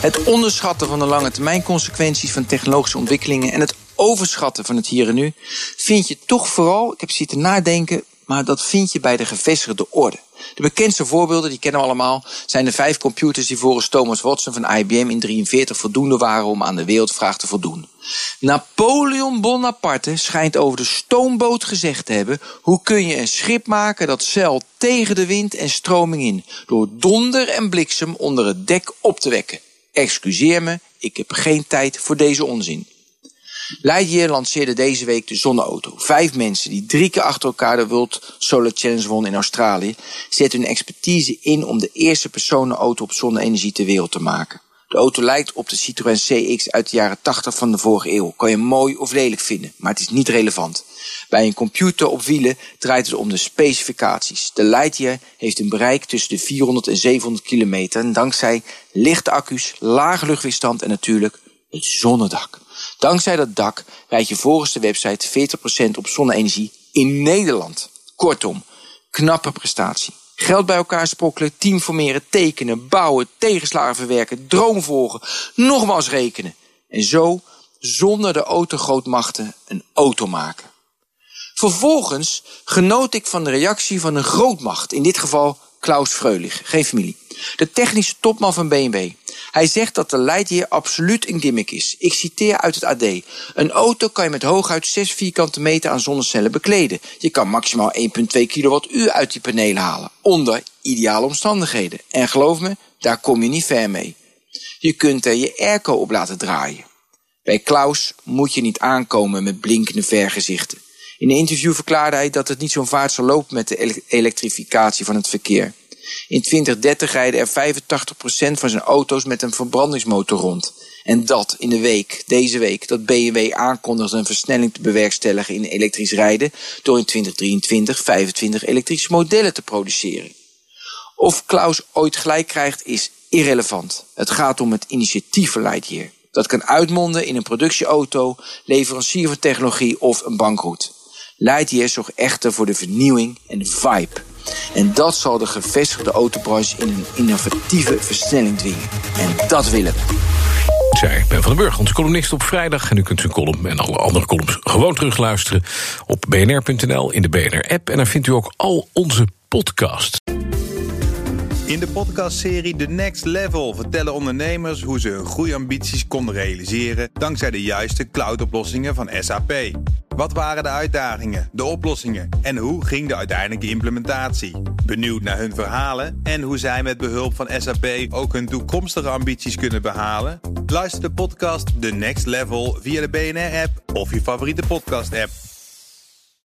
Het onderschatten van de lange termijn consequenties van technologische ontwikkelingen en het overschatten van het hier en nu vind je toch vooral, ik heb zitten nadenken, maar dat vind je bij de gevestigde orde. De bekendste voorbeelden, die kennen we allemaal, zijn de vijf computers die volgens Thomas Watson van IBM in 1943 voldoende waren om aan de wereldvraag te voldoen. Napoleon Bonaparte schijnt over de stoomboot gezegd te hebben: hoe kun je een schip maken dat zeilt tegen de wind en stroming in, door donder en bliksem onder het dek op te wekken. Excuseer me, ik heb geen tijd voor deze onzin. Lightyear lanceerde deze week de zonneauto. Vijf mensen die drie keer achter elkaar de World Solar Challenge won in Australië, zetten hun expertise in om de eerste personenauto op zonne-energie ter wereld te maken. De auto lijkt op de Citroën CX uit de jaren 80 van de vorige eeuw. Kan je mooi of lelijk vinden, maar het is niet relevant. Bij een computer op wielen draait het om de specificaties. De Lightyear heeft een bereik tussen de 400 en 700 kilometer en dankzij lichte accu's, lage luchtweerstand en natuurlijk het zonnedak. Dankzij dat dak rijd je volgens de website 40% op zonne-energie in Nederland. Kortom, knappe prestatie. Geld bij elkaar sprokkelen, team formeren, tekenen, bouwen, tegenslagen verwerken, droom volgen, nogmaals rekenen. En zo, zonder de autogrootmachten, een auto maken. Vervolgens genoot ik van de reactie van een grootmacht, in dit geval Klaus Freulich, geen familie. De technische topman van BMW. Hij zegt dat de Lightyear absoluut een gimmick is. Ik citeer uit het AD. Een auto kan je met hooguit 6 vierkante meter aan zonnecellen bekleden. Je kan maximaal 1,2 kilowattuur uit die panelen halen. Onder ideale omstandigheden. En geloof me, daar kom je niet ver mee. Je kunt er je airco op laten draaien. Bij Klaus moet je niet aankomen met blinkende vergezichten. In een interview verklaarde hij dat het niet zo'n vaart zal lopen met de elektrificatie van het verkeer. In 2030 rijden er 85% van zijn auto's met een verbrandingsmotor rond. En dat in de week, deze week, dat BMW aankondigt een versnelling te bewerkstelligen in elektrisch rijden door in 2023 25 elektrische modellen te produceren. Of Klaus ooit gelijk krijgt is irrelevant. Het gaat om het initiatief van Lightyear. Dat kan uitmonden in een productieauto, leverancier van technologie of een bankroet. Lightyear zorgt echter voor de vernieuwing en de vibe. En dat zal de gevestigde autobranche in een innovatieve versnelling dwingen. En dat willen we. Zij Ben van den Burg, onze columnist op vrijdag. En u kunt zijn column en alle andere columns gewoon terugluisteren op bnr.nl in de BNR-app. En daar vindt u ook al onze podcasts. In de podcastserie The Next Level vertellen ondernemers hoe ze hun groeiambities konden realiseren dankzij de juiste cloudoplossingen van SAP. Wat waren de uitdagingen, de oplossingen en hoe ging de uiteindelijke implementatie? Benieuwd naar hun verhalen en hoe zij met behulp van SAP ook hun toekomstige ambities kunnen behalen? Luister de podcast The Next Level via de BNR-app of je favoriete podcast-app.